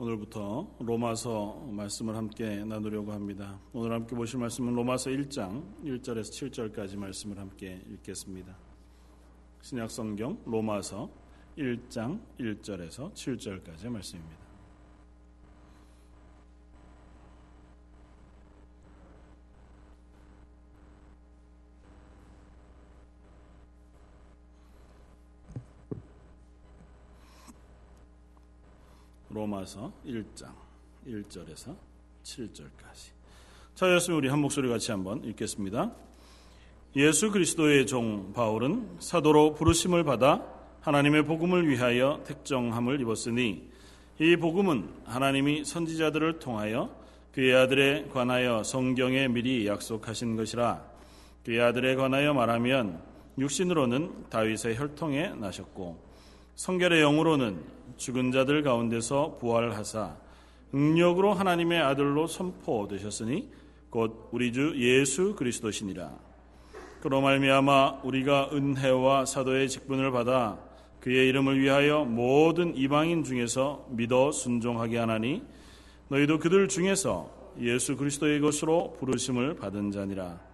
오늘부터 로마서 말씀을 함께 나누려고 합니다. 오늘 함께 보실 말씀은 로마서 1장 1절에서 7절까지 말씀을 함께 읽겠습니다. 신약 성경 로마서 1장 1절에서 7절까지 말씀입니다. 로마서 1장 1절에서 7절까지. 자, 였으면 우리 한 목소리 같이 한번 읽겠습니다. 예수 그리스도의 종 바울은 사도로 부르심을 받아 하나님의 복음을 위하여 택정함을 입었으니 이 복음은 하나님이 선지자들을 통하여 그의 아들에 관하여 성경에 미리 약속하신 것이라 그의 아들에 관하여 말하면 육신으로는 다윗의 혈통에 나셨고 성결의 영으로는 죽은 자들 가운데서 부활하사 능력으로 하나님의 아들로 선포되셨으니 곧 우리 주 예수 그리스도시니라. 그로 말미암아 우리가 은혜와 사도의 직분을 받아 그의 이름을 위하여 모든 이방인 중에서 믿어 순종하게 하나니 너희도 그들 중에서 예수 그리스도의 것으로 부르심을 받은 자니라.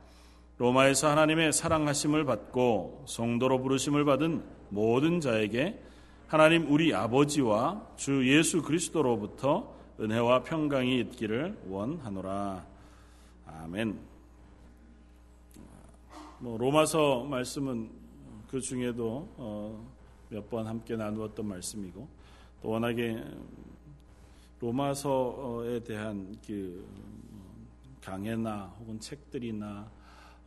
로마에서 하나님의 사랑하심을 받고 성도로 부르심을 받은 모든 자에게 하나님 우리 아버지와 주 예수 그리스도로부터 은혜와 평강이 있기를 원하노라. 아멘. 뭐 로마서 말씀은 그 중에도 어 몇 번 함께 나누었던 말씀이고 또 워낙에 로마서에 대한 그 강해나 혹은 책들이나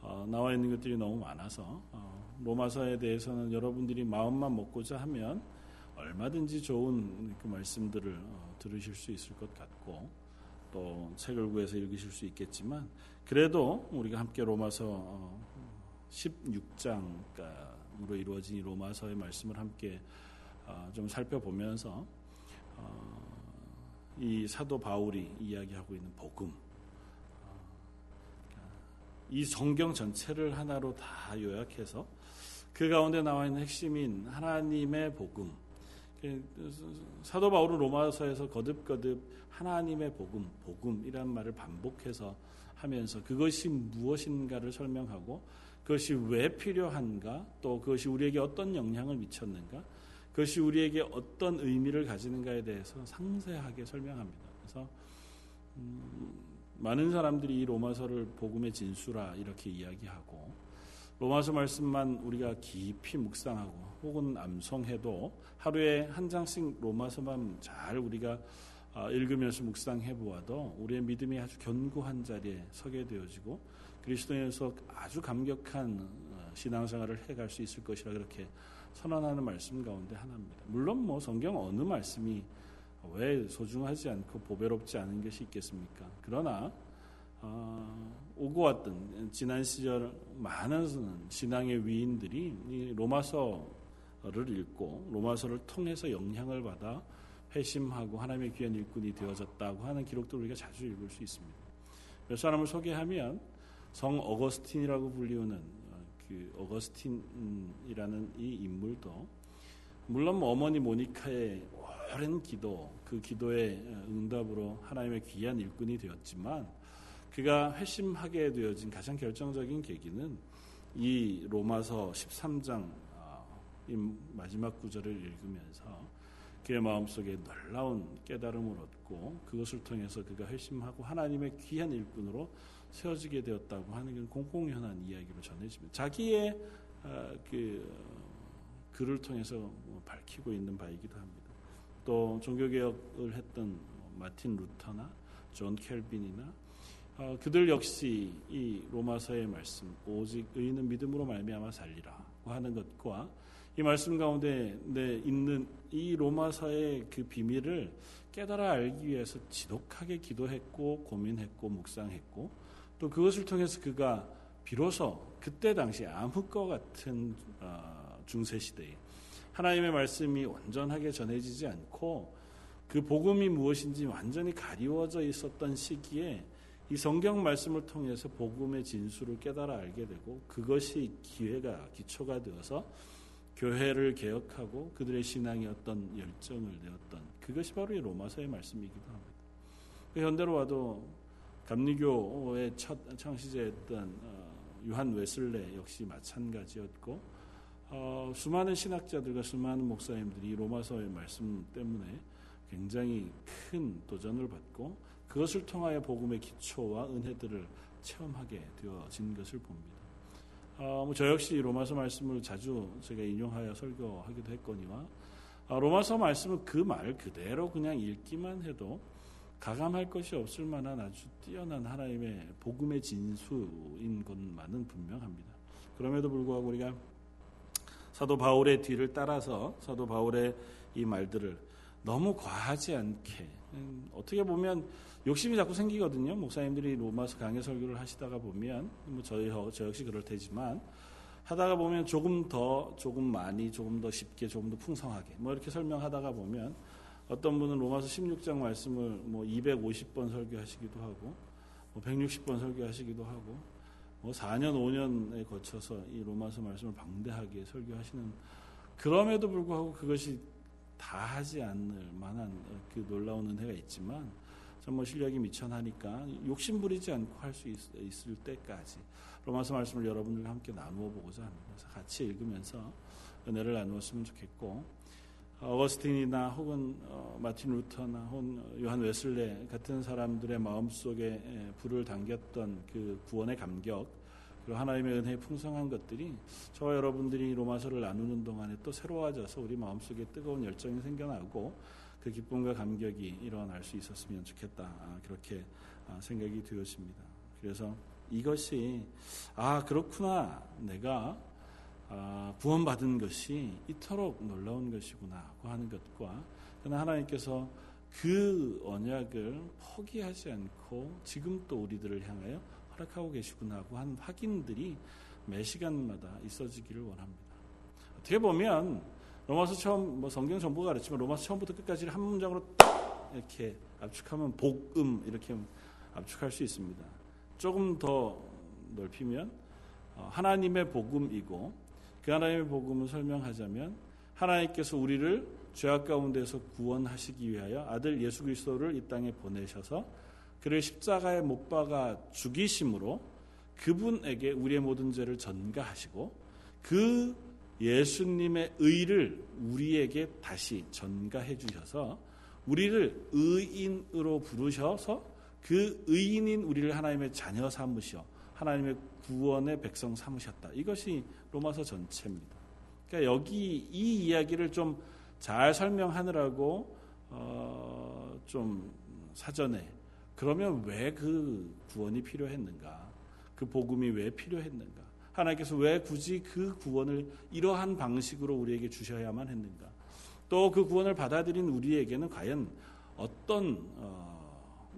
어 나와 있는 것들이 너무 많아서 어 로마서에 대해서는 여러분들이 마음만 먹고자 하면 얼마든지 좋은 그 말씀들을 어, 들으실 수 있을 것 같고 또 책을 구해서 읽으실 수 있겠지만 그래도 우리가 함께 로마서 16장으로 어, 이루어진 이 로마서의 말씀을 함께 어, 좀 살펴보면서 이 사도 바울이 이야기하고 있는 복음 이 성경 전체를 하나로 다 요약해서 그 가운데 나와 있는 핵심인 하나님의 복음 그, 사도 바울은 로마서에서 거듭거듭 하나님의 복음, 복음이란 말을 반복해서 하면서 그것이 무엇인가를 설명하고 그것이 왜 필요한가 또 그것이 우리에게 어떤 영향을 미쳤는가 그것이 우리에게 어떤 의미를 가지는가에 대해서 상세하게 설명합니다. 그래서 음, 많은 사람들이 이 로마서를 복음의 진수라 이렇게 이야기하고 로마서 말씀만 우리가 깊이 묵상하고 혹은 암송해도 하루에 한 장씩 로마서만 잘 우리가 아, 읽으면서 묵상해 보아도 우리의 믿음이 아주 견고한 자리에 서게 되어지고 그리스도에서 아주 감격한 어, 신앙생활을 해갈 수 있을 것이라 그렇게 선언하는 말씀 가운데 하나입니다. 물론 뭐 성경 어느 말씀이 왜 소중하지 않고 보배롭지 않은 것이 있겠습니까? 그러나 어, 오고 왔던 지난 시절 많은 신앙의 위인들이 로마서를 읽고 로마서를 통해서 영향을 받아 회심하고 하나님의 귀한 일꾼이 되어졌다고 하는 기록도 우리가 자주 읽을 수 있습니다. 몇 사람을 소개하면 성 어거스틴이라고 불리우는 어, 그 어거스틴이라는 이 인물도 물론 뭐 어머니 모니카의 오랜 기도 그 기도의 응답으로 하나님의 귀한 일꾼이 되었지만 그가 회심하게 되어진 가장 결정적인 계기는 이 로마서 13장 아, 마지막 구절을 읽으면서 그의 마음속에 놀라운 깨달음을 얻고 그것을 통해서 그가 회심하고 하나님의 귀한 일꾼으로 세워지게 되었다고 하는 공공연한 이야기로 전해집니다. 자기의 아, 그 글을 통해서 뭐 밝히고 있는 바이기도 합니다. 또 종교개혁을 했던 마틴 루터나 존 칼빈이나 어, 그들 역시 이 로마서의 말씀 오직 의인은 믿음으로 말미암아 살리라고 하는 것과 이 말씀 가운데 네, 있는 이 로마서의 그 비밀을 깨달아 알기 위해서 지독하게 기도했고 고민했고 묵상했고 또 그것을 통해서 그가 비로소 그때 당시 암흑과 같은 어, 중세 시대에 하나님의 말씀이 온전하게 전해지지 않고 그 복음이 무엇인지 완전히 가리워져 있었던 시기에 이 성경 말씀을 통해서 복음의 진수를 깨달아 알게 되고 그것이 기회가 기초가 되어서 교회를 개혁하고 그들의 신앙이 어떤 열정을 내었던 그것이 바로 이 로마서의 말씀이기도 합니다. 그 현대로 와도 감리교의 첫 창시자였던 어, 유한 웨슬레 역시 마찬가지였고 어, 수많은 신학자들과 수많은 목사님들이 로마서의 말씀 때문에 굉장히 큰 도전을 받고 그것을 통하여 복음의 기초와 은혜들을 체험하게 되어진 것을 봅니다. 어, 뭐저 역시 로마서 말씀을 자주 제가 인용하여 설교하기도 했거니와 어, 로마서 말씀은 그 말 그대로 그냥 읽기만 해도 가감할 것이 없을 만한 아주 뛰어난 하나님의 복음의 진수인 것만은 분명합니다. 그럼에도 불구하고 우리가 사도 바울의 뒤를 따라서 사도 바울의 이 말들을 너무 과하지 않게 음, 어떻게 보면 욕심이 자꾸 생기거든요. 목사님들이 로마서 강의 설교를 하시다가 보면 뭐 저희 저 역시 그럴 테지만 하다가 보면 조금 더 조금 많이 조금 더 쉽게 조금 더 풍성하게 뭐 이렇게 설명하다가 보면 어떤 분은 로마서 16장 말씀을 뭐 250번 설교하시기도 하고 뭐 160번 설교하시기도 하고 뭐 4년 5년에 거쳐서 이 로마서 말씀을 방대하게 설교하시는 그럼에도 불구하고 그것이 다 하지 않을 만한 그 놀라운 은혜가 있지만 정말 실력이 미천하니까 욕심 부리지 않고 할 수 있을 때까지 로마서 말씀을 여러분들과 함께 나누어 보고자 합니다. 같이 읽으면서 은혜를 나누었으면 좋겠고 어거스틴이나 혹은 어, 마틴 루터나 혹은 요한 웨슬레 같은 사람들의 마음속에 불을 당겼던 그 구원의 감격 그리고 하나님의 은혜의 풍성한 것들이 저와 여러분들이 로마서를 나누는 동안에 또 새로워져서 우리 마음속에 뜨거운 열정이 생겨나고 그 기쁨과 감격이 일어날 수 있었으면 좋겠다 아, 그렇게 아, 생각이 되었습니다. 그래서 이것이 아 그렇구나 내가 아, 구원받은 것이 이토록 놀라운 것이구나 하는 것과 그러나 하나님께서 그 언약을 포기하지 않고 지금 또 우리들을 향하여 허락하고 계시구나 하고 하는 확인들이 매 시간마다 있어지기를 원합니다. 어떻게 보면 로마서 처음 뭐 성경 전부가 가르치면 로마서 처음부터 끝까지 한 문장으로 딱 이렇게 압축하면 복음 이렇게 압축할 수 있습니다. 조금 더 넓히면 어, 하나님의 복음이고 그 하나님의 복음을 설명하자면 하나님께서 우리를 죄악 가운데서 구원하시기 위하여 아들 예수 그리스도를 이 땅에 보내셔서 그를 십자가에 못 박아 죽이심으로 그분에게 우리의 모든 죄를 전가하시고 그 예수님의 의를 우리에게 다시 전가해 주셔서 우리를 의인으로 부르셔서 그 의인인 우리를 하나님의 자녀 삼으시어 하나님의 구원의 백성 삼으셨다. 이것이 로마서 전체입니다. 그러니까 여기 이 이야기를 좀 잘 설명하느라고 어, 좀 사전에 그러면 왜 그 구원이 필요했는가? 그 복음이 왜 필요했는가? 하나님께서 왜 굳이 그 구원을 이러한 방식으로 우리에게 주셔야만 했는가? 또 그 구원을 받아들인 우리에게는 과연 어떤 어,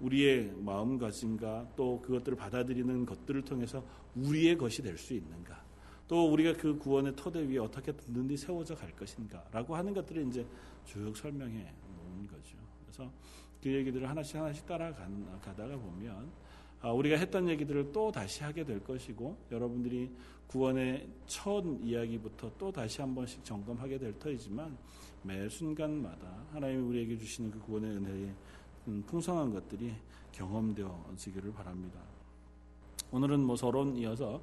우리의 마음가짐과 또 그것들을 받아들이는 것들을 통해서 우리의 것이 될 수 있는가? 또 우리가 그 구원의 토대 위에 어떻게 든든히 세워져 갈 것인가라고 하는 것들을 이제 쭉 설명해 놓은 거죠. 그래서 그 얘기들을 하나씩 하나씩 따라가다가 보면 아, 우리가 했던 얘기들을 또 다시 하게 될 것이고 여러분들이 구원의 첫 이야기부터 또 다시 한 번씩 점검하게 될 터이지만 매 순간마다 하나님이 우리에게 주시는 그 구원의 은혜의 음, 풍성한 것들이 경험되어지기를 바랍니다. 오늘은 뭐 서론 이어서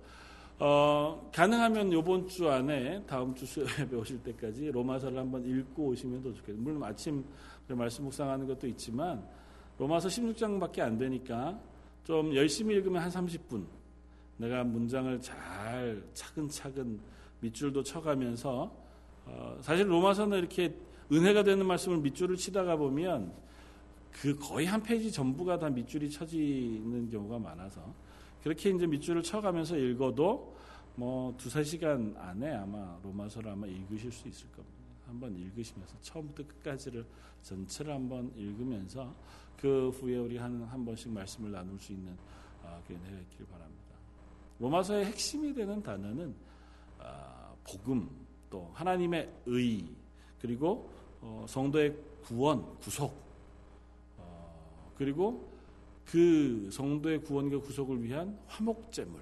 어, 가능하면 이번 주 안에 다음 주 수요일에 오실 때까지 로마서를 한번 읽고 오시면 더 좋겠어요. 물론 아침 말씀 묵상하는 것도 있지만 로마서 16장밖에 안 되니까 좀 열심히 읽으면 한 30분 내가 문장을 잘 차근차근 밑줄도 쳐가면서 어, 사실 로마서는 이렇게 은혜가 되는 말씀을 밑줄을 치다가 보면 그 거의 한 페이지 전부가 다 밑줄이 쳐지는 경우가 많아서 그렇게 이제 밑줄을 쳐가면서 읽어도 뭐 두세 시간 안에 아마 로마서를 아마 읽으실 수 있을 겁니다. 한번 읽으시면서 처음부터 끝까지를 전체를 한번 읽으면서 그 후에 우리 한, 한 번씩 말씀을 나눌 수 있는 어, 그런 해가 있기를 바랍니다. 로마서의 핵심이 되는 단어는 어, 복음, 또 하나님의 의, 그리고 어, 성도의 구원, 구속, 어, 그리고 그 성도의 구원과 구속을 위한 화목제물,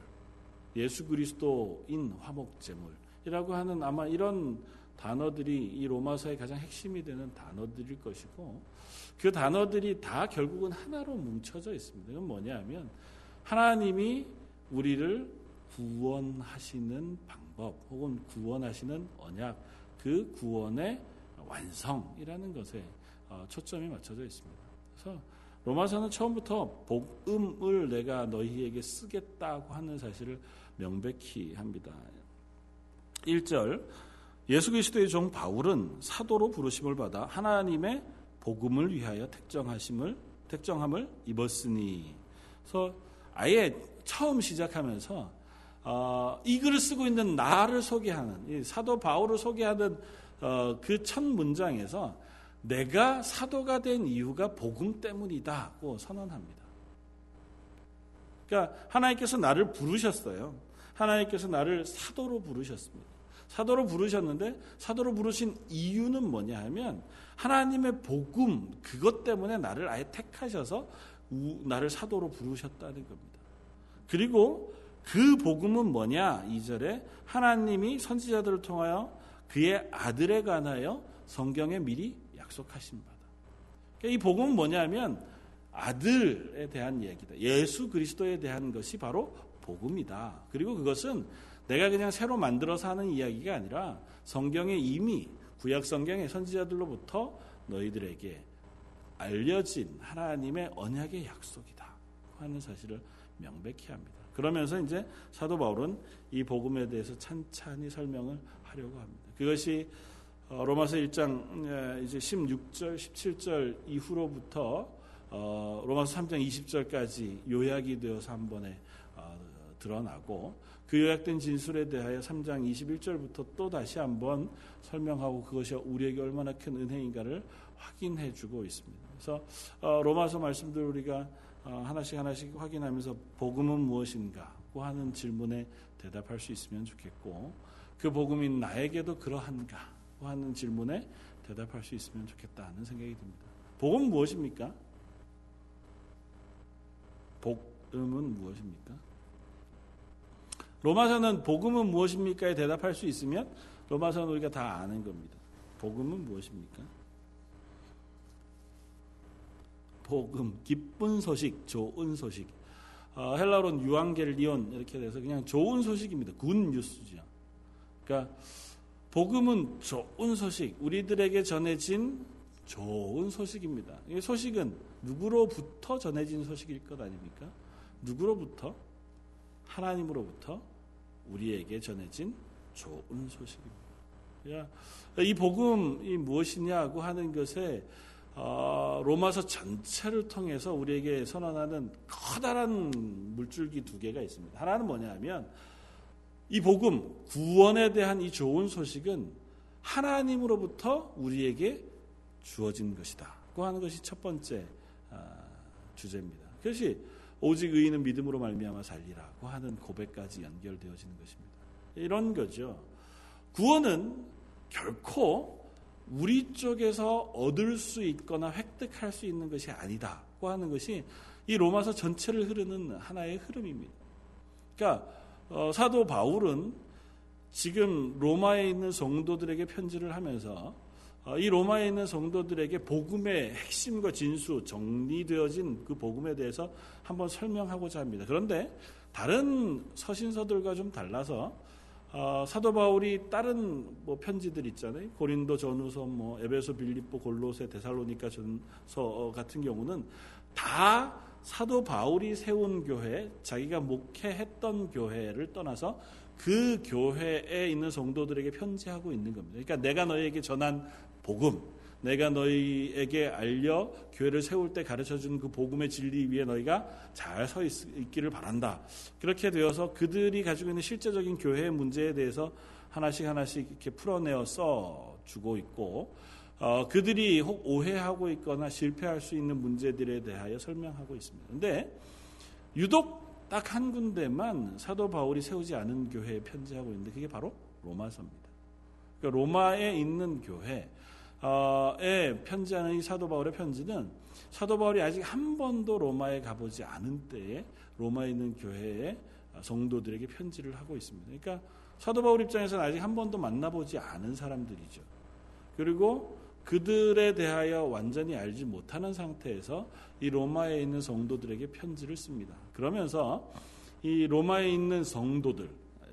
예수 그리스도인 화목제물이라고 하는 아마 이런 단어들이 이 로마서의 가장 핵심이 되는 단어들일 것이고 그 단어들이 다 결국은 하나로 뭉쳐져 있습니다. 이건 뭐냐 하면 하나님이 우리를 구원하시는 방법 혹은 구원하시는 언약 그 구원의 완성이라는 것에 어, 초점이 맞춰져 있습니다. 그래서 로마서는 처음부터 복음을 내가 너희에게 쓰겠다고 하는 사실을 명백히 합니다. 1절 예수 그리스도의 종 바울은 사도로 부르심을 받아 하나님의 복음을 위하여 택정하심을 택정함을 입었으니. 그래서 아예 처음 시작하면서 어, 이 글을 쓰고 있는 나를 소개하는 사도 바울을 소개하는 어, 그 첫 문장에서 내가 사도가 된 이유가 복음 때문이다고 선언합니다. 그러니까 하나님께서 나를 부르셨어요. 하나님께서 나를 사도로 부르셨습니다. 사도로 부르셨는데 사도로 부르신 이유는 뭐냐 하면 하나님의 복음 그것 때문에 나를 아예 택하셔서 나를 사도로 부르셨다는 겁니다. 그리고 그 복음은 뭐냐? 2절에 하나님이 선지자들을 통하여 그의 아들에 관하여 성경에 미리 약속하신 바다. 그러니까 이 복음은 뭐냐면 아들에 대한 얘기다. 예수 그리스도에 대한 것이 바로 복음이다. 그리고 그것은 내가 그냥 새로 만들어서 하는 이야기가 아니라 성경에 이미 구약 성경의 선지자들로부터 너희들에게 알려진 하나님의 언약의 약속이다 하는 사실을 명백히 합니다. 그러면서 이제 사도 바울은 이 복음에 대해서 찬찬히 설명을 하려고 합니다. 그것이 어, 로마서 1장 예, 이제 16절, 17절 이후로부터 어, 로마서 3장 20절까지 요약이 되어서 한 번에 어, 드러나고 그 요약된 진술에 대하여 3장 21절부터 또 다시 한번 설명하고 그것이 우리에게 얼마나 큰 은혜인가를 확인해 주고 있습니다. 그래서 로마서 말씀들 우리가 하나씩 하나씩 확인하면서 복음은 무엇인가고 하는 질문에 대답할 수 있으면 좋겠고 그 복음이 나에게도 그러한가 하는 질문에 대답할 수 있으면 좋겠다는 생각이 듭니다. 복음 무엇입니까? 복음은 무엇입니까? 로마서는 복음은 무엇입니까에 대답할 수 있으면 로마서는 우리가 다 아는 겁니다. 복음은 무엇입니까? 복음, 기쁜 소식, 좋은 소식. 어, 헬라어로는 유앙겔리온 이렇게 돼서 그냥 좋은 소식입니다. 군 뉴스죠. 그러니까 복음은 좋은 소식, 우리들에게 전해진 좋은 소식입니다. 이 소식은 누구로부터 전해진 소식일 것 아닙니까? 누구로부터? 하나님으로부터 우리에게 전해진 좋은 소식입니다. 이 복음이 무엇이냐고 하는 것에 어, 로마서 전체를 통해서 우리에게 선언하는 커다란 물줄기 두 개가 있습니다. 하나는 뭐냐 하면 이 복음, 구원에 대한 이 좋은 소식은 하나님으로부터 우리에게 주어진 것이다. 고 하는 것이 첫 번째 아, 주제입니다. 그것이 오직 의인은 믿음으로 말미암아 살리라고 하는 고백까지 연결되어지는 것입니다. 이런 거죠. 구원은 결코 우리 쪽에서 얻을 수 있거나 획득할 수 있는 것이 아니다고 하는 것이 이 로마서 전체를 흐르는 하나의 흐름입니다. 그러니까 어, 사도 바울은 지금 로마에 있는 성도들에게 편지를 하면서 어, 이 로마에 있는 성도들에게 복음의 핵심과 진수 정리되어진 그 복음에 대해서 한번 설명하고자 합니다. 그런데 다른 서신서들과 좀 달라서 어, 사도 바울이 다른 뭐 편지들 있잖아요. 고린도 전후서, 뭐 에베소, 빌립보, 골로새, 데살로니가 전서 같은 경우는 다 사도 바울이 세운 교회, 자기가 목회했던 교회를 떠나서 그 교회에 있는 성도들에게 편지하고 있는 겁니다. 그러니까 내가 너희에게 전한 복음, 내가 너희에게 알려 교회를 세울 때 가르쳐 준 그 복음의 진리 위에 너희가 잘 서 있기를 바란다. 그렇게 되어서 그들이 가지고 있는 실제적인 교회의 문제에 대해서 하나씩 하나씩 이렇게 풀어내어 써 주고 있고 어, 그들이 혹 오해하고 있거나 실패할 수 있는 문제들에 대하여 설명하고 있습니다. 근데 유독 딱 한 군데만 사도 바울이 세우지 않은 교회에 편지하고 있는데 그게 바로 로마서입니다. 그러니까 로마에 있는 교회 에 편지하는 이 사도 바울의 편지는 사도 바울이 아직 한 번도 로마에 가보지 않은 때에 로마에 있는 교회의 성도들에게 편지를 하고 있습니다. 그러니까 사도 바울 입장에서는 아직 한 번도 만나보지 않은 사람들이죠. 그리고 그들에 대하여 완전히 알지 못하는 상태에서 이 로마에 있는 성도들에게 편지를 씁니다. 그러면서 이 로마에 있는 성도들,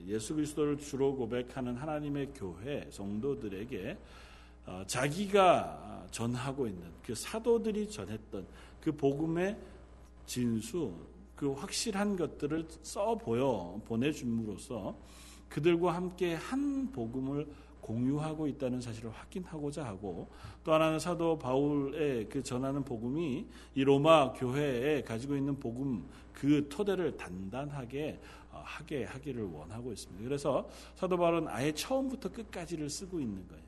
예수 그리스도를 주로 고백하는 하나님의 교회 성도들에게 어, 자기가 전하고 있는 그 사도들이 전했던 그 복음의 진수, 그 확실한 것들을 써 보여 보내줌으로써 그들과 함께 한 복음을 공유하고 있다는 사실을 확인하고자 하고 또 하나는 사도 바울의 그 전하는 복음이 이 로마 교회에 가지고 있는 복음 그 토대를 단단하게 어, 하게 하기를 원하고 있습니다. 그래서 사도 바울은 아예 처음부터 끝까지를 쓰고 있는 거예요.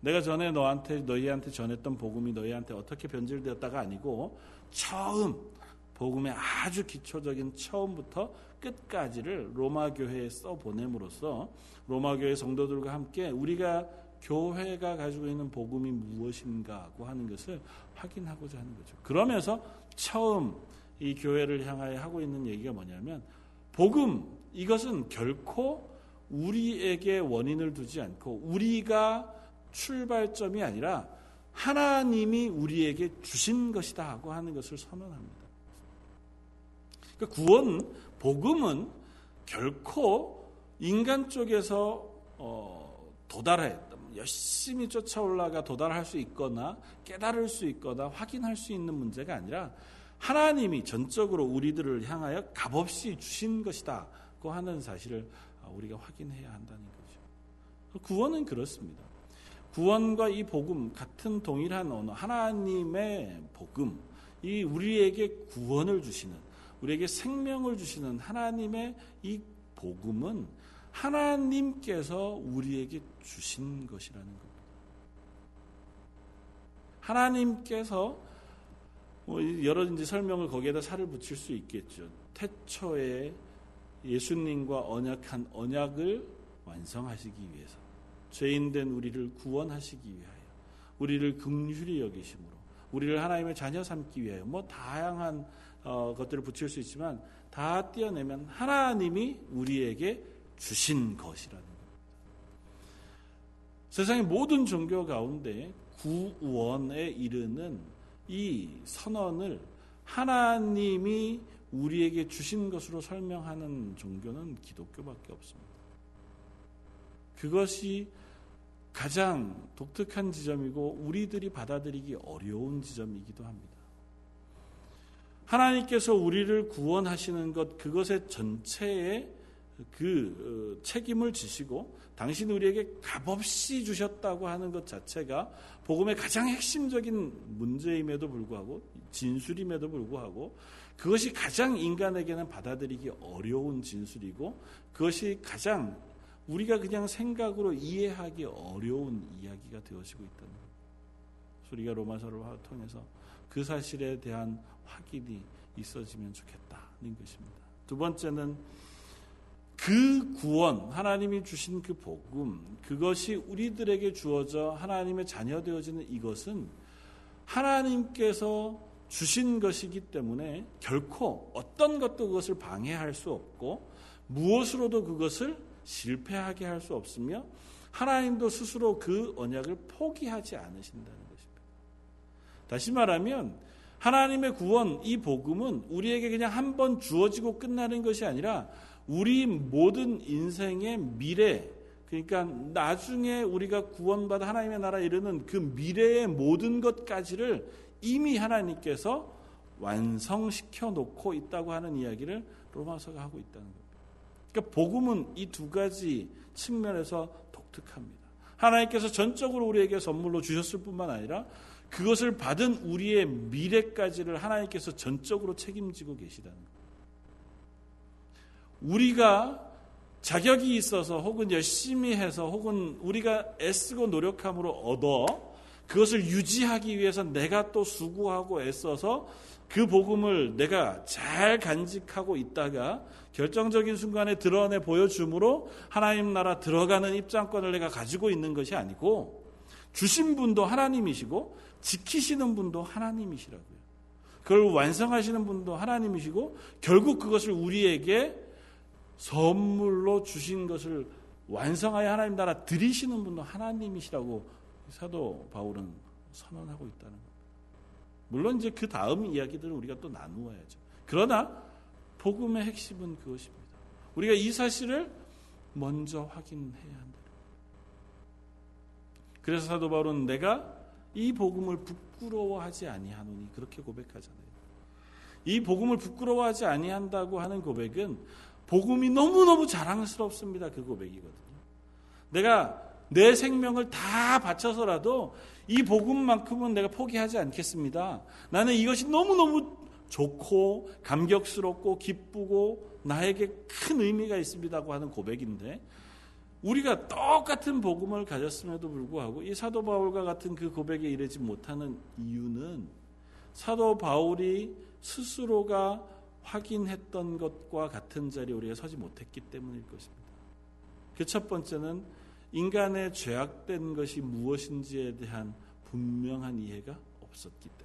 내가 전에 너한테 너희한테 전했던 복음이 너희한테 어떻게 변질되었다가 아니고 처음 복음의 아주 기초적인 처음부터 끝까지를 로마 교회에 써 보냄으로써 로마 교회 성도들과 함께 우리가 교회가 가지고 있는 복음이 무엇인가고 하는 것을 확인하고자 하는 거죠. 그러면서 처음 이 교회를 향하여 하고 있는 얘기가 뭐냐면 복음 이것은 결코 우리에게 원인을 두지 않고 우리가 출발점이 아니라 하나님이 우리에게 주신 것이다 하고 하는 것을 선언합니다. 그러니까 구원, 복음은 결코 인간 쪽에서 어, 도달해 열심히 쫓아 올라가 도달할 수 있거나 깨달을 수 있거나 확인할 수 있는 문제가 아니라 하나님이 전적으로 우리들을 향하여 값없이 주신 것이다 고 하는 사실을 우리가 확인해야 한다는 거죠. 구원은 그렇습니다. 구원과 이 복음 같은 동일한 언어 하나님의 복음 이 우리에게 구원을 주시는 우리에게 생명을 주시는 하나님의 이 복음은 하나님께서 우리에게 주신 것이라는 겁니다. 하나님께서 뭐 여러 이제 설명을 거기에다 살을 붙일 수 있겠죠. 태초에 예수님과 언약한 언약을 완성하시기 위해서 죄인된 우리를 구원하시기 위하여 우리를 긍휼히 여기심으로 우리를 하나님의 자녀 삼기 위하여 뭐 다양한 어, 것들을 붙일 수 있지만 다 띄어내면 하나님이 우리에게 주신 것이라는 겁니다. 세상의 모든 종교 가운데 구원에 이르는 이 선언을 하나님이 우리에게 주신 것으로 설명하는 종교는 기독교밖에 없습니다. 그것이 가장 독특한 지점이고 우리들이 받아들이기 어려운 지점이기도 합니다. 하나님께서 우리를 구원하시는 것 그것의 전체의 그 어, 책임을 지시고 당신 우리에게 값없이 주셨다고 하는 것 자체가 복음의 가장 핵심적인 문제임에도 불구하고 진술임에도 불구하고 그것이 가장 인간에게는 받아들이기 어려운 진술이고 그것이 가장 우리가 그냥 생각으로 이해하기 어려운 이야기가 되어지고 있다는 것. 우리가 로마서를 통해서 그 사실에 대한 확인이 있어지면 좋겠다는 것입니다. 두 번째는 그 구원, 하나님이 주신 그 복음, 그것이 우리들에게 주어져 하나님의 자녀 되어지는 이것은 하나님께서 주신 것이기 때문에 결코 어떤 것도 그것을 방해할 수 없고 무엇으로도 그것을 실패하게 할 수 없으며 하나님도 스스로 그 언약을 포기하지 않으신다는 것입니 다. 다시 말하면 하나님의 구원, 이 복음은 우리에게 그냥 한 번 주어지고 끝나는 것이 아니라 우리 모든 인생의 미래, 그러니까 나중에 우리가 구원받아 하나님의 나라에 이르는 그 미래의 모든 것까지를 이미 하나님께서 완성시켜 놓고 있다고 하는 이야기를 로마서가 하고 있다는 겁니다. 그러니까 복음은 이 두 가지 측면에서 독특합니다. 하나님께서 전적으로 우리에게 선물로 주셨을 뿐만 아니라 그것을 받은 우리의 미래까지를 하나님께서 전적으로 책임지고 계시다는 것. 우리가 자격이 있어서 혹은 열심히 해서 혹은 우리가 애쓰고 노력함으로 얻어 그것을 유지하기 위해서 내가 또 수고하고 애써서 그 복음을 내가 잘 간직하고 있다가 결정적인 순간에 드러내 보여줌으로 하나님 나라 들어가는 입장권을 내가 가지고 있는 것이 아니고 주신 분도 하나님이시고 지키시는 분도 하나님이시라고요. 그걸 완성하시는 분도 하나님이시고 결국 그것을 우리에게 선물로 주신 것을 완성하여 하나님 나라 드리시는 분도 하나님이시라고 사도 바울은 선언하고 있다는 겁니다. 물론 이제 그 다음 이야기들을 우리가 또 나누어야죠. 그러나 복음의 핵심은 그것입니다. 우리가 이 사실을 먼저 확인해야 한다. 그래서 사도 바울은 내가 이 복음을 부끄러워하지 아니하노니 그렇게 고백하잖아요. 이 복음을 부끄러워하지 아니한다고 하는 고백은 복음이 너무너무 자랑스럽습니다. 그 고백이거든요. 내가 내 생명을 다 바쳐서라도 이 복음만큼은 내가 포기하지 않겠습니다. 나는 이것이 너무너무 좋고 감격스럽고 기쁘고 나에게 큰 의미가 있습니다고 하는 고백인데 우리가 똑같은 복음을 가졌음에도 불구하고 이 사도 바울과 같은 그 고백에 이르지 못하는 이유는 사도 바울이 스스로가 확인했던 것과 같은 자리에 우리가 서지 못했기 때문일 것입니다. 그 첫 번째는 인간의 죄악된 것이 무엇인지에 대한 분명한 이해가 없었기 때문입니다.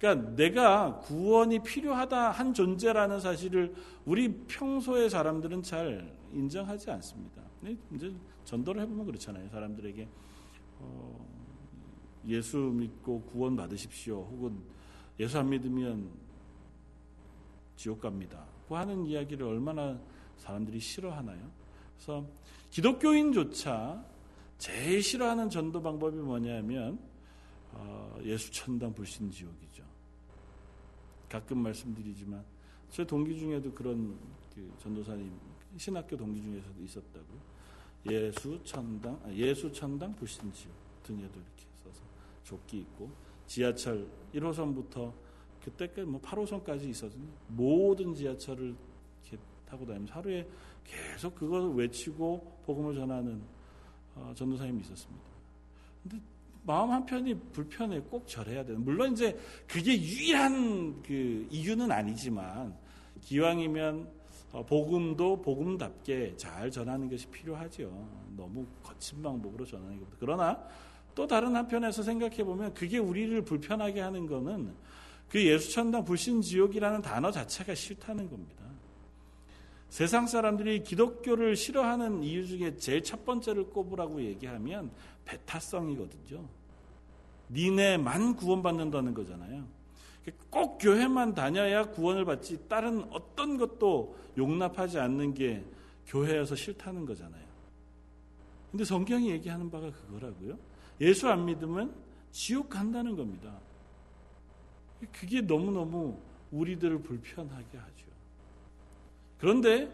그러니까 내가 구원이 필요하다 한 존재라는 사실을 우리 평소의 사람들은 잘 인정하지 않습니다. 이제 전도를 해보면 그렇잖아요. 사람들에게 어, 예수 믿고 구원 받으십시오. 혹은 예수 안 믿으면 지옥 갑니다. 그 하는 이야기를 얼마나 사람들이 싫어하나요? 그래서 기독교인조차 제일 싫어하는 전도 방법이 뭐냐면 어, 예수 천당 불신 지옥이죠. 가끔 말씀드리지만 제 동기 중에도 그런 그 전도사님 신학교 동기 중에서도 있었다고 예수 천당 아, 예수 천당 불신 지옥 등에도 이렇게 써서 조끼 있고 지하철 1호선부터 그때까지 뭐 8호선까지 있어서 모든 지하철을 이렇게 타고 다니면서 하루에 계속 그걸 외치고 복음을 전하는 어, 전도사님이 있었습니다. 근데 마음 한편이 불편해 꼭 절해야 되는. 물론 이제 그게 유일한 그 이유는 아니지만 기왕이면 어, 복음도 복음답게 잘 전하는 것이 필요하죠. 너무 거친 방법으로 전하는 것보다. 그러나 또 다른 한편에서 생각해 보면 그게 우리를 불편하게 하는 거는 그 예수천당 불신지옥이라는 단어 자체가 싫다는 겁니다. 세상 사람들이 기독교를 싫어하는 이유 중에 제일 첫 번째를 꼽으라고 얘기하면 배타성이거든요. 니네만 구원받는다는 거잖아요. 꼭 교회만 다녀야 구원을 받지 다른 어떤 것도 용납하지 않는 게 교회여서 싫다는 거잖아요. 근데 성경이 얘기하는 바가 그거라고요. 예수 안 믿으면 지옥 간다는 겁니다. 그게 너무너무 우리들을 불편하게 하죠. 그런데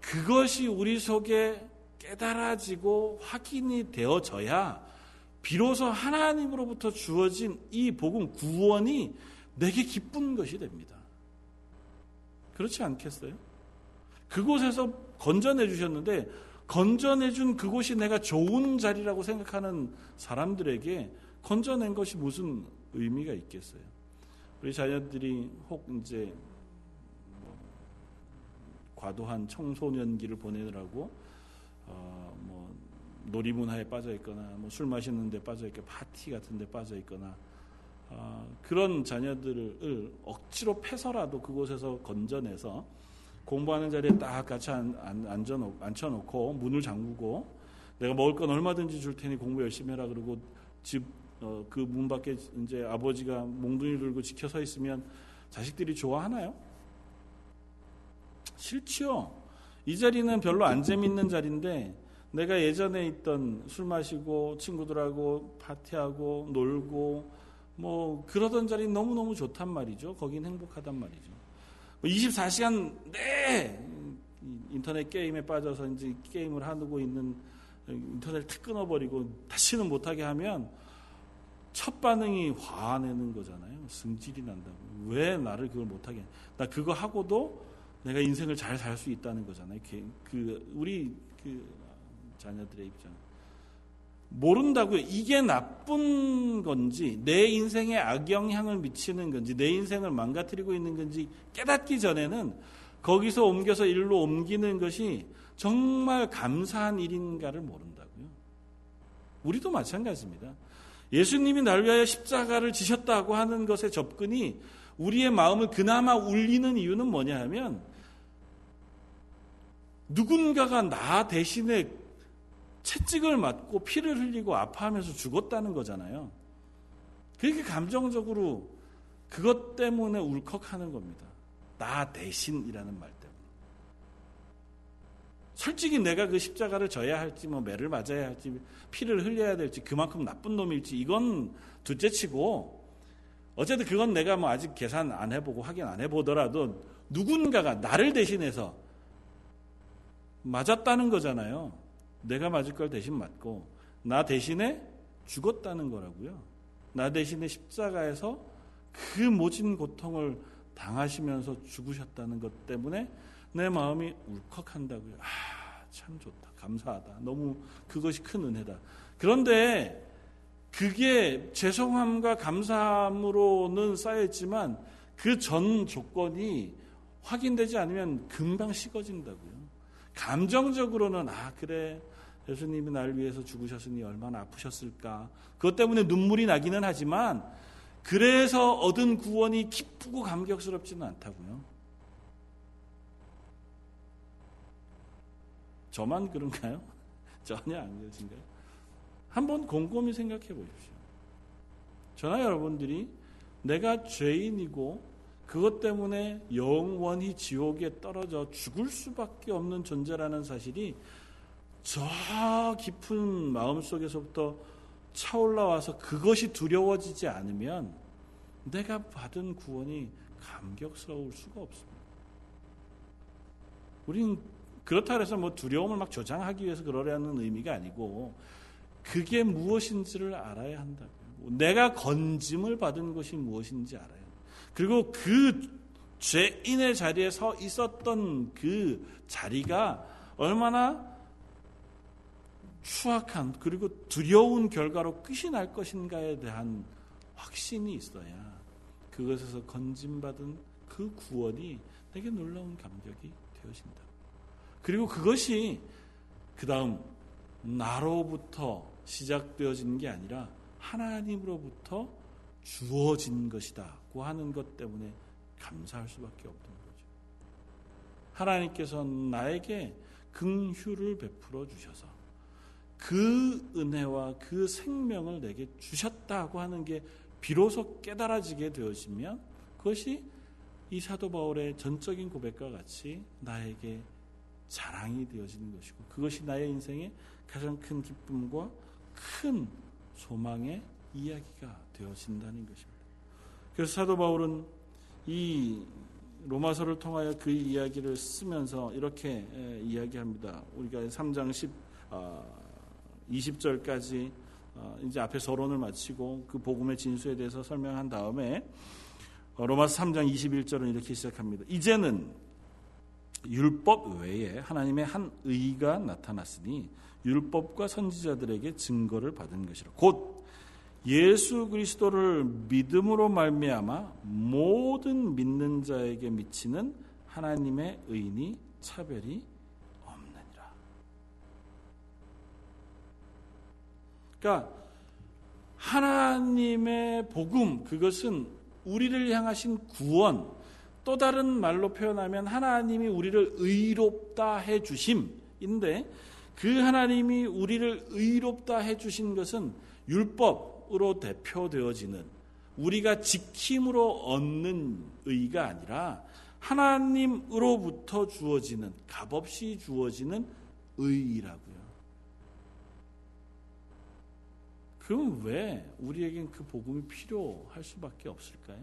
그것이 우리 속에 깨달아지고 확인이 되어져야 비로소 하나님으로부터 주어진 이 복음 구원이 내게 기쁜 것이 됩니다. 그렇지 않겠어요? 그곳에서 건져내 주셨는데 건져내 준 그곳이 내가 좋은 자리라고 생각하는 사람들에게 건져낸 것이 무슨 의미가 있겠어요? 우리 자녀들이 혹 이제 뭐 과도한 청소년기를 보내느라고 어 뭐 놀이문화에 빠져 있거나 뭐 술 마시는 데 빠져 있거나 파티 같은 데 빠져 있거나 어 그런 자녀들을 억지로 패서라도 그곳에서 건져내서 공부하는 자리에 딱 같이 앉혀놓고 문을 잠그고 내가 먹을 건 얼마든지 줄 테니 공부 열심히 해라 그러고 집 어, 그문 밖에 이제 아버지가 몽둥이 들고 지켜 서 있으면 자식들이 좋아하나요? 싫지요. 이 자리는 별로 안 재밌는 자리인데 내가 예전에 있던 술 마시고 친구들하고 파티하고 놀고 뭐 그러던 자리 너무너무 좋단 말이죠. 거긴 행복하단 말이죠. 24시간 뭐내 인터넷 게임에 빠져서 이제 게임을 하고 있는 인터넷을 탁 끊어버리고 다시는 못하게 하면 첫 반응이 화내는 거잖아요. 승질이 난다고. 왜 나를 그걸 못하게? 나 그거 하고도 내가 인생을 잘 살 수 있다는 거잖아요. 그 우리 그 자녀들의 입장. 모른다고요. 이게 나쁜 건지, 내 인생에 악영향을 미치는 건지, 내 인생을 망가뜨리고 있는 건지 깨닫기 전에는 거기서 옮겨서 일로 옮기는 것이 정말 감사한 일인가를 모른다고요. 우리도 마찬가지입니다. 예수님이 날 위하여 십자가를 지셨다고 하는 것에 접근이 우리의 마음을 그나마 울리는 이유는 뭐냐 하면 누군가가 나 대신에 채찍을 맞고 피를 흘리고 아파하면서 죽었다는 거잖아요. 그렇게 감정적으로 그것 때문에 울컥하는 겁니다. 나 대신이라는 말 때문에. 솔직히 내가 그 십자가를 져야 할지, 뭐 매를 맞아야 할지, 피를 흘려야 될지, 그만큼 나쁜 놈일지, 이건 둘째 치고, 어쨌든 그건 내가 뭐 아직 계산 안 해보고 확인 안 해보더라도 누군가가 나를 대신해서 맞았다는 거잖아요. 내가 맞을 걸 대신 맞고, 나 대신에 죽었다는 거라고요. 나 대신에 십자가에서 그 모진 고통을 당하시면서 죽으셨다는 것 때문에 내 마음이 울컥한다고요. 아, 참 좋다. 감사하다. 너무 그것이 큰 은혜다. 그런데 그게 죄송함과 감사함으로는 쌓였지만 그 전 조건이 확인되지 않으면 금방 식어진다고요. 감정적으로는 아 그래 예수님이 날 위해서 죽으셨으니 얼마나 아프셨을까. 그것 때문에 눈물이 나기는 하지만 그래서 얻은 구원이 기쁘고 감격스럽지는 않다고요. 저만 그런가요? 전혀 안 그러신가요? 한번 곰곰이 생각해 보십시오. 저나 여러분들이 내가 죄인이고 그것 때문에 영원히 지옥에 떨어져 죽을 수밖에 없는 존재라는 사실이 저 깊은 마음 속에서부터 차올라와서 그것이 두려워지지 않으면 내가 받은 구원이 감격스러울 수가 없습니다. 우린 그렇다 해서 뭐 두려움을 막 조장하기 위해서 그러려는 의미가 아니고 그게 무엇인지를 알아야 한다고요. 내가 건짐을 받은 것이 무엇인지 알아요. 그리고 그 죄인의 자리에 서 있었던 그 자리가 얼마나 추악한 그리고 두려운 결과로 끝이 날 것인가에 대한 확신이 있어야 그것에서 건짐받은 그 구원이 내게 놀라운 감격이 되어진다. 그리고 그것이 그 다음 나로부터 시작되어진 게 아니라 하나님으로부터 주어진 것이다 고 하는 것 때문에 감사할 수밖에 없던 거죠. 하나님께서 나에게 긍휼을 베풀어 주셔서 그 은혜와 그 생명을 내게 주셨다고 하는 게 비로소 깨달아지게 되어지면 그것이 이 사도 바울의 전적인 고백과 같이 나에게 자랑이 되어지는 것이고 그것이 나의 인생의 가장 큰 기쁨과 큰 소망의 이야기가 되어진다는 것입니다. 그래서 사도 바울은 이 로마서를 통하여 그 이야기를 쓰면서 이렇게 이야기합니다. 우리가 3장 10, 20절까지 어, 이제 앞에 서론을 마치고 그 복음의 진수에 대해서 설명한 다음에 어, 로마서 3장 21절은 이렇게 시작합니다. 이제는 율법 외에 하나님의 한 의가 나타났으니 율법과 선지자들에게 증거를 받은 것이라. 곧 예수 그리스도를 믿음으로 말미암아 모든 믿는 자에게 미치는 하나님의 의니 차별이 없느니라. 그러니까 하나님의 복음 그것은 우리를 향하신 구원 또 다른 말로 표현하면 하나님이 우리를 의롭다 해 주심인데 그 하나님이 우리를 의롭다 해 주신 것은 율법 으로 대표되어지는 우리가 지킴으로 얻는 의가 아니라 하나님으로부터 주어지는 값없이 주어지는 의라고요. 그럼 왜 우리에겐 그 복음이 필요할 수밖에 없을까요?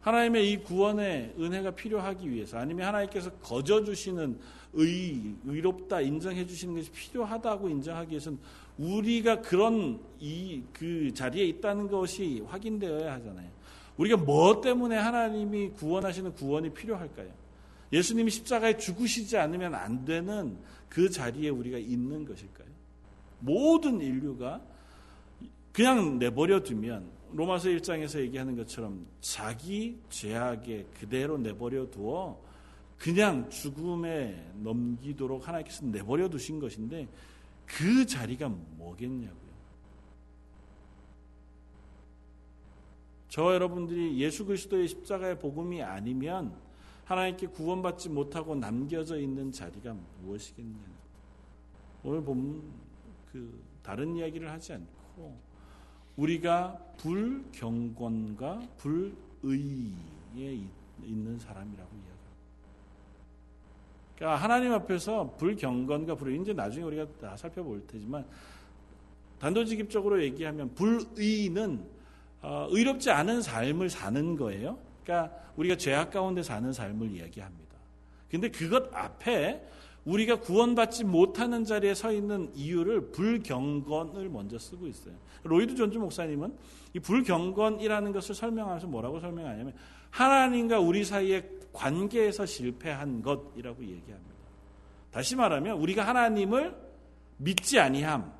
하나님의 이 구원의 은혜가 필요하기 위해서 아니면 하나님께서 거저 주시는 의 의롭다 인정해 주시는 것이 필요하다고 인정하기 위해서는 우리가 그런 이 그 자리에 있다는 것이 확인되어야 하잖아요. 우리가 뭐 때문에 하나님이 구원하시는 구원이 필요할까요? 예수님이 십자가에 죽으시지 않으면 안 되는 그 자리에 우리가 있는 것일까요? 모든 인류가 그냥 내버려 두면 로마서 1장에서 얘기하는 것처럼 자기 죄악에 그대로 내버려 두어 그냥 죽음에 넘기도록 하나님께서 내버려 두신 것인데 그 자리가 뭐겠냐고요. 저 여러분들이 예수 그리스도의 십자가의 복음이 아니면 하나님께 구원받지 못하고 남겨져 있는 자리가 무엇이겠냐. 오늘 보면 그 다른 이야기를 하지 않고 우리가 불경건과 불의에 있는 사람이라고 이야기합니다. 그러니까 하나님 앞에서 불경건과 불의 이제 나중에 우리가 다 살펴볼 테지만 단도직입적으로 얘기하면 불의는 어, 의롭지 않은 삶을 사는 거예요. 그러니까 우리가 죄악 가운데 사는 삶을 이야기합니다. 근데 그것 앞에 우리가 구원받지 못하는 자리에 서 있는 이유를 불경건을 먼저 쓰고 있어요. 로이드 존즈 목사님은 이 불경건이라는 것을 설명하면서 뭐라고 설명하냐면 하나님과 우리 사이의 관계에서 실패한 것이라고 얘기합니다. 다시 말하면 우리가 하나님을 믿지 아니함,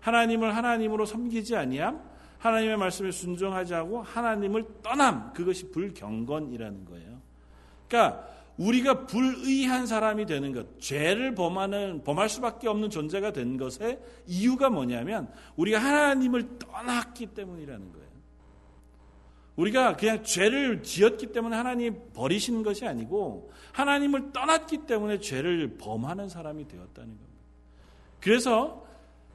하나님을 하나님으로 섬기지 아니함, 하나님의 말씀에 순종하지 않고 하나님을 떠남, 그것이 불경건이라는 거예요. 그러니까 우리가 불의한 사람이 되는 것, 죄를 범하는 범할 수밖에 없는 존재가 된 것의 이유가 뭐냐면 우리가 하나님을 떠났기 때문이라는 거예요. 우리가 그냥 죄를 지었기 때문에 하나님 버리시는 것이 아니고 하나님을 떠났기 때문에 죄를 범하는 사람이 되었다는 겁니다. 그래서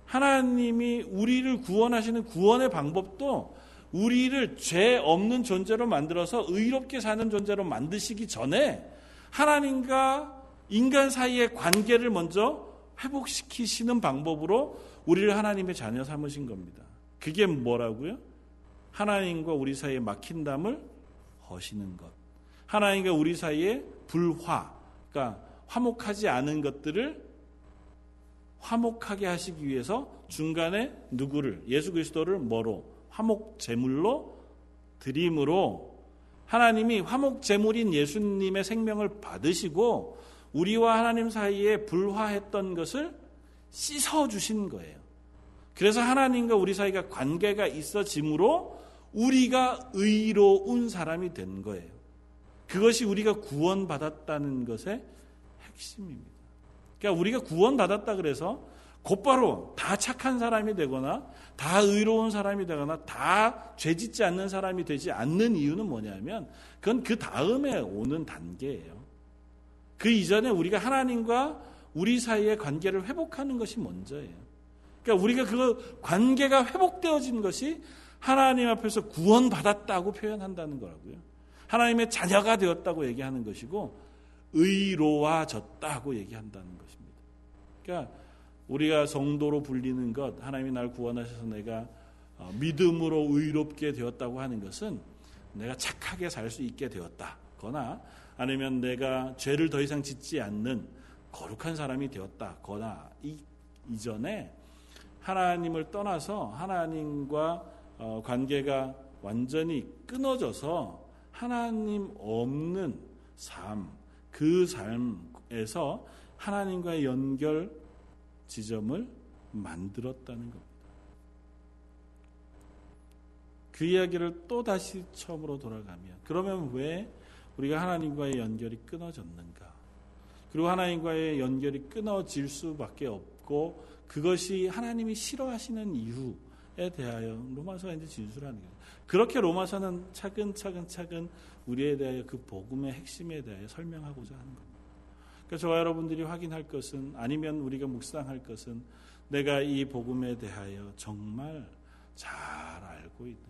하나님이 우리를 구원하시는 구원의 방법도 우리를 죄 없는 존재로 만들어서 의롭게 사는 존재로 만드시기 전에 하나님과 인간 사이의 관계를 먼저 회복시키시는 방법으로 우리를 하나님의 자녀 삼으신 겁니다. 그게 뭐라고요? 하나님과 우리 사이에 막힌 담을 허시는 것. 하나님과 우리 사이에 불화, 그러니까 화목하지 않은 것들을 화목하게 하시기 위해서 중간에 누구를 예수 그리스도를 뭐로 화목 제물로 드림으로 하나님이 화목 제물인 예수님의 생명을 받으시고 우리와 하나님 사이에 불화했던 것을 씻어 주신 거예요. 그래서 하나님과 우리 사이가 관계가 있어짐으로 우리가 의로운 사람이 된 거예요. 그것이 우리가 구원받았다는 것의 핵심입니다. 그러니까 우리가 구원받았다 그래서 곧바로 다 착한 사람이 되거나 다 의로운 사람이 되거나 다 죄짓지 않는 사람이 되지 않는 이유는 뭐냐면 그건 그 다음에 오는 단계예요. 그 이전에 우리가 하나님과 우리 사이의 관계를 회복하는 것이 먼저예요. 그러니까 우리가 그 관계가 회복되어진 것이 하나님 앞에서 구원받았다고 표현한다는 거라고요. 하나님의 자녀가 되었다고 얘기하는 것이고 의로워졌다고 얘기한다는 것입니다. 그러니까 우리가 성도로 불리는 것, 하나님이 날 구원하셔서 내가 어, 믿음으로 의롭게 되었다고 하는 것은 내가 착하게 살 수 있게 되었다거나 아니면 내가 죄를 더 이상 짓지 않는 거룩한 사람이 되었다거나 이 이전에 하나님을 떠나서 하나님과 어, 관계가 완전히 끊어져서 하나님 없는 삶, 그 삶에서 하나님과의 연결 지점을 만들었다는 겁니다. 그 이야기를 또 다시 처음으로 돌아가면 그러면 왜 우리가 하나님과의 연결이 끊어졌는가? 그리고 하나님과의 연결이 끊어질 수밖에 없고 그것이 하나님이 싫어하시는 이유 에 대하여 로마서가 이제 진술하는 거예요. 그렇게 로마서는 차근차근 차근 우리에 대하여 그 복음의 핵심에 대하여 설명하고자 하는 겁니다. 그러니까 저와 여러분들이 확인할 것은 아니면 우리가 묵상할 것은 내가 이 복음에 대하여 정말 잘 알고 있는가.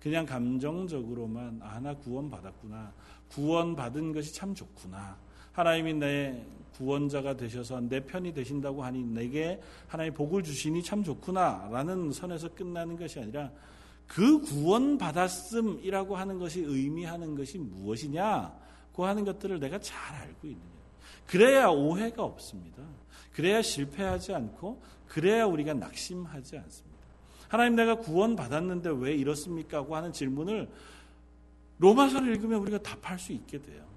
그냥 감정적으로만 아, 나 구원받았구나. 구원받은 것이 참 좋구나. 하나님이 내 구원자가 되셔서 내 편이 되신다고 하니 내게 하나님 복을 주시니 참 좋구나라는 선에서 끝나는 것이 아니라 그 구원 받았음이라고 하는 것이 의미하는 것이 무엇이냐고 하는 것들을 내가 잘 알고 있느냐. 그래야 오해가 없습니다. 그래야 실패하지 않고 그래야 우리가 낙심하지 않습니다. 하나님 내가 구원 받았는데 왜 이렇습니까? 고 하는 질문을 로마서를 읽으면 우리가 답할 수 있게 돼요.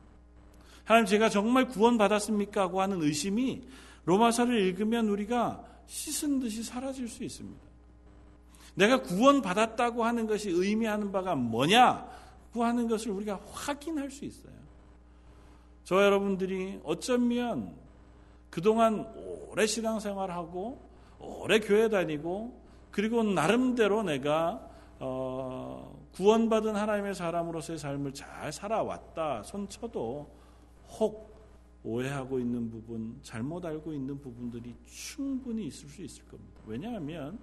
하나님 제가 정말 구원받았습니까? 하고 하는 의심이 로마서를 읽으면 우리가 씻은 듯이 사라질 수 있습니다. 내가 구원받았다고 하는 것이 의미하는 바가 뭐냐고 하는 것을 우리가 확인할 수 있어요. 저 여러분들이 어쩌면 그동안 오래 신앙생활하고 오래 교회 다니고 그리고 나름대로 내가 어 구원받은 하나님의 사람으로서의 삶을 잘 살아왔다 손쳐도 혹 오해하고 있는 부분, 잘못 알고 있는 부분들이 충분히 있을 수 있을 겁니다. 왜냐하면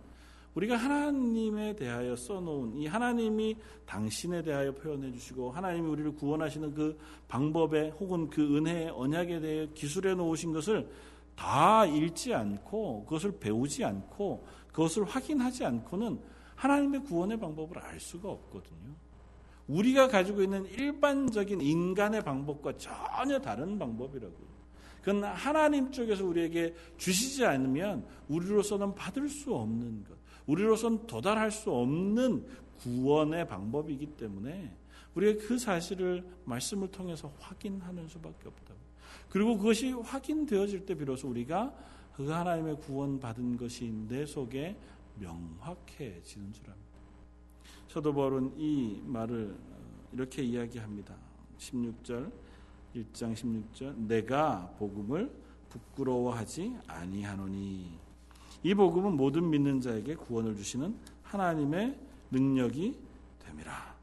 우리가 하나님에 대하여 써놓은 이 하나님이 당신에 대하여 표현해 주시고 하나님이 우리를 구원하시는 그 방법에 혹은 그 은혜의 언약에 대해 기술해 놓으신 것을 다 읽지 않고 그것을 배우지 않고 그것을 확인하지 않고는 하나님의 구원의 방법을 알 수가 없거든요. 우리가 가지고 있는 일반적인 인간의 방법과 전혀 다른 방법이라고요. 그건 하나님 쪽에서 우리에게 주시지 않으면 우리로서는 받을 수 없는 것, 우리로서는 도달할 수 없는 구원의 방법이기 때문에 우리가 그 사실을 말씀을 통해서 확인하는 수밖에 없다. 그리고 그것이 확인되어질 때 비로소 우리가 그 하나님의 구원받은 것이 내 속에 명확해지는 줄 압니다. 사도 바울은 이 말을 어, 이렇게 이야기합니다. 16절 1장 16절 내가 복음을 부끄러워하지 아니하노니 이 복음은 모든 믿는 자에게 구원을 주시는 하나님의 능력이 됨이라.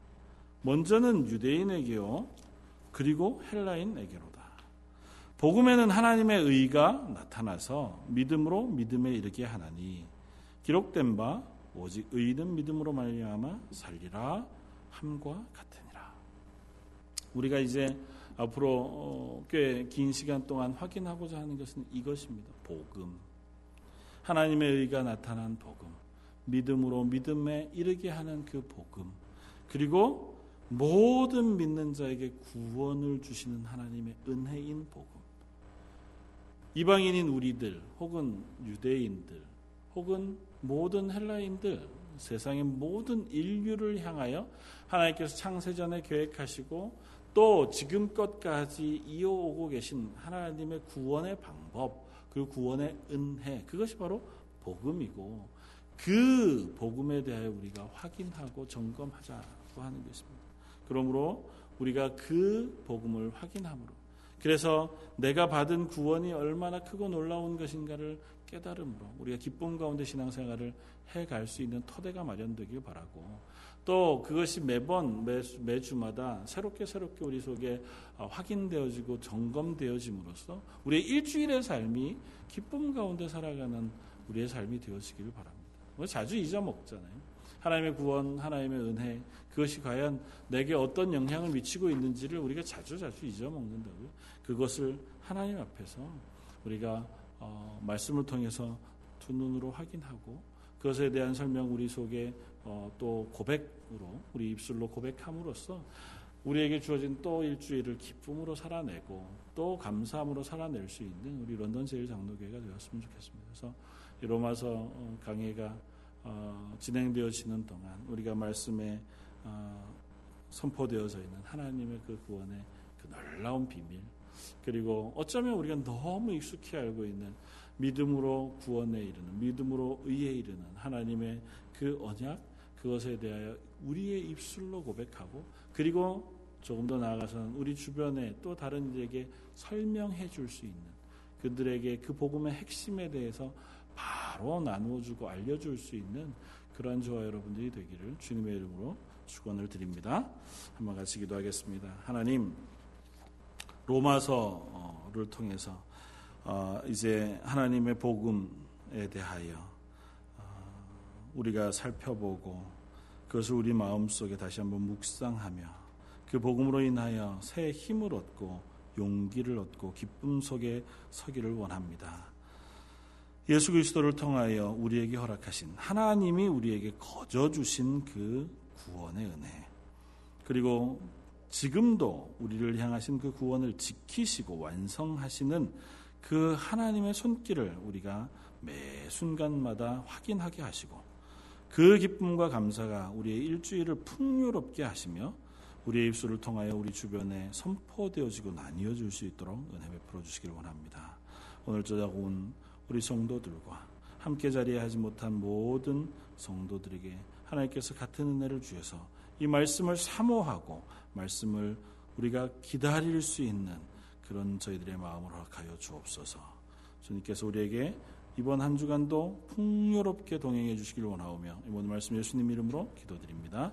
먼저는 유대인에게요. 그리고 헬라인에게로다. 복음에는 하나님의 의가 나타나서 믿음으로 믿음에 이르게 하나니 기록된 바 오직 의는 믿음으로 말미암아 살리라 함과 같으니라. 우리가 이제 앞으로 어, 꽤긴 시간 동안 확인하고자 하는 것은 이것입니다. 복음. 하나님의 의가 나타난 복음. 믿음으로 믿음에 이르게 하는 그 복음. 그리고 모든 믿는 자에게 구원을 주시는 하나님의 은혜인 복음. 이방인인 우리들 혹은 유대인들 혹은 모든 헬라인들 세상의 모든 인류를 향하여 하나님께서 창세전에 계획하시고 또 지금껏까지 이어오고 계신 하나님의 구원의 방법 그 구원의 은혜 그것이 바로 복음이고 그 복음에 대하여 우리가 확인하고 점검하자고 하는 것입니다. 그러므로 우리가 그 복음을 확인함으로 그래서 내가 받은 구원이 얼마나 크고 놀라운 것인가를 깨달음으로 우리가 기쁨 가운데 신앙생활을 해갈 수 있는 토대가 마련되길 바라고 또 그것이 매번 매, 매주마다 새롭게 새롭게 우리 속에 어, 확인되어지고 점검되어짐으로써 우리의 일주일의 삶이 기쁨 가운데 살아가는 우리의 삶이 되어지기를 바랍니다. 뭐 자주 잊어먹잖아요. 하나님의 구원, 하나님의 은혜, 그것이 과연 내게 어떤 영향을 미치고 있는지를 우리가 자주 자주 잊어먹는다고요. 그것을 하나님 앞에서 우리가 어, 말씀을 통해서 두 눈으로 확인하고 그것에 대한 설명 우리 속에 어, 또 고백으로 우리 입술로 고백함으로써 우리에게 주어진 또 일주일을 기쁨으로 살아내고 또 감사함으로 살아낼 수 있는 우리 런던 제일 장로교회가 되었으면 좋겠습니다. 그래서 로마서 어, 강해가 어, 진행되어지는 동안 우리가 말씀에 어, 선포되어져 있는 하나님의 그 구원의 그 놀라운 비밀 그리고 어쩌면 우리가 너무 익숙히 알고 있는 믿음으로 구원에 이르는 믿음으로 의에 이르는 하나님의 그 언약 그것에 대하여 우리의 입술로 고백하고 그리고 조금 더 나아가서는 우리 주변에 또 다른 이에게 설명해 줄 수 있는 그들에게 그 복음의 핵심에 대해서 바로 나누어 주고 알려 줄 수 있는 그러한 저와 여러분들이 되기를 주님의 이름으로 축원을 드립니다. 한번 같이 기도하겠습니다. 하나님 로마서를 통해서 어, 이제 하나님의 복음에 대하여 어, 우리가 살펴보고 그것을 우리 마음 속에 다시 한번 묵상하며 그 복음으로 인하여 새 힘을 얻고 용기를 얻고 기쁨 속에 서기를 원합니다. 예수 그리스도를 통하여 우리에게 허락하신 하나님이 우리에게 거저 주신 그 구원의 은혜 그리고 지금도 우리를 향하신 그 구원을 지키시고 완성하시는 그 하나님의 손길을 우리가 매 순간마다 확인하게 하시고 그 기쁨과 감사가 우리의 일주일을 풍요롭게 하시며 우리의 입술을 통하여 우리 주변에 선포되어지고 나뉘어질 수 있도록 은혜 베풀어 주시길 원합니다. 오늘 저녁 온 우리 성도들과 함께 자리하지 못한 모든 성도들에게 하나님께서 같은 은혜를 주셔서 이 말씀을 사모하고 말씀을 우리가 기다릴 수 있는 그런 저희들의 마음을 허락하여 주옵소서. 주님께서 우리에게 이번 한 주간도 풍요롭게 동행해 주시길 원하오며 이번 말씀 예수님 이름으로 기도드립니다.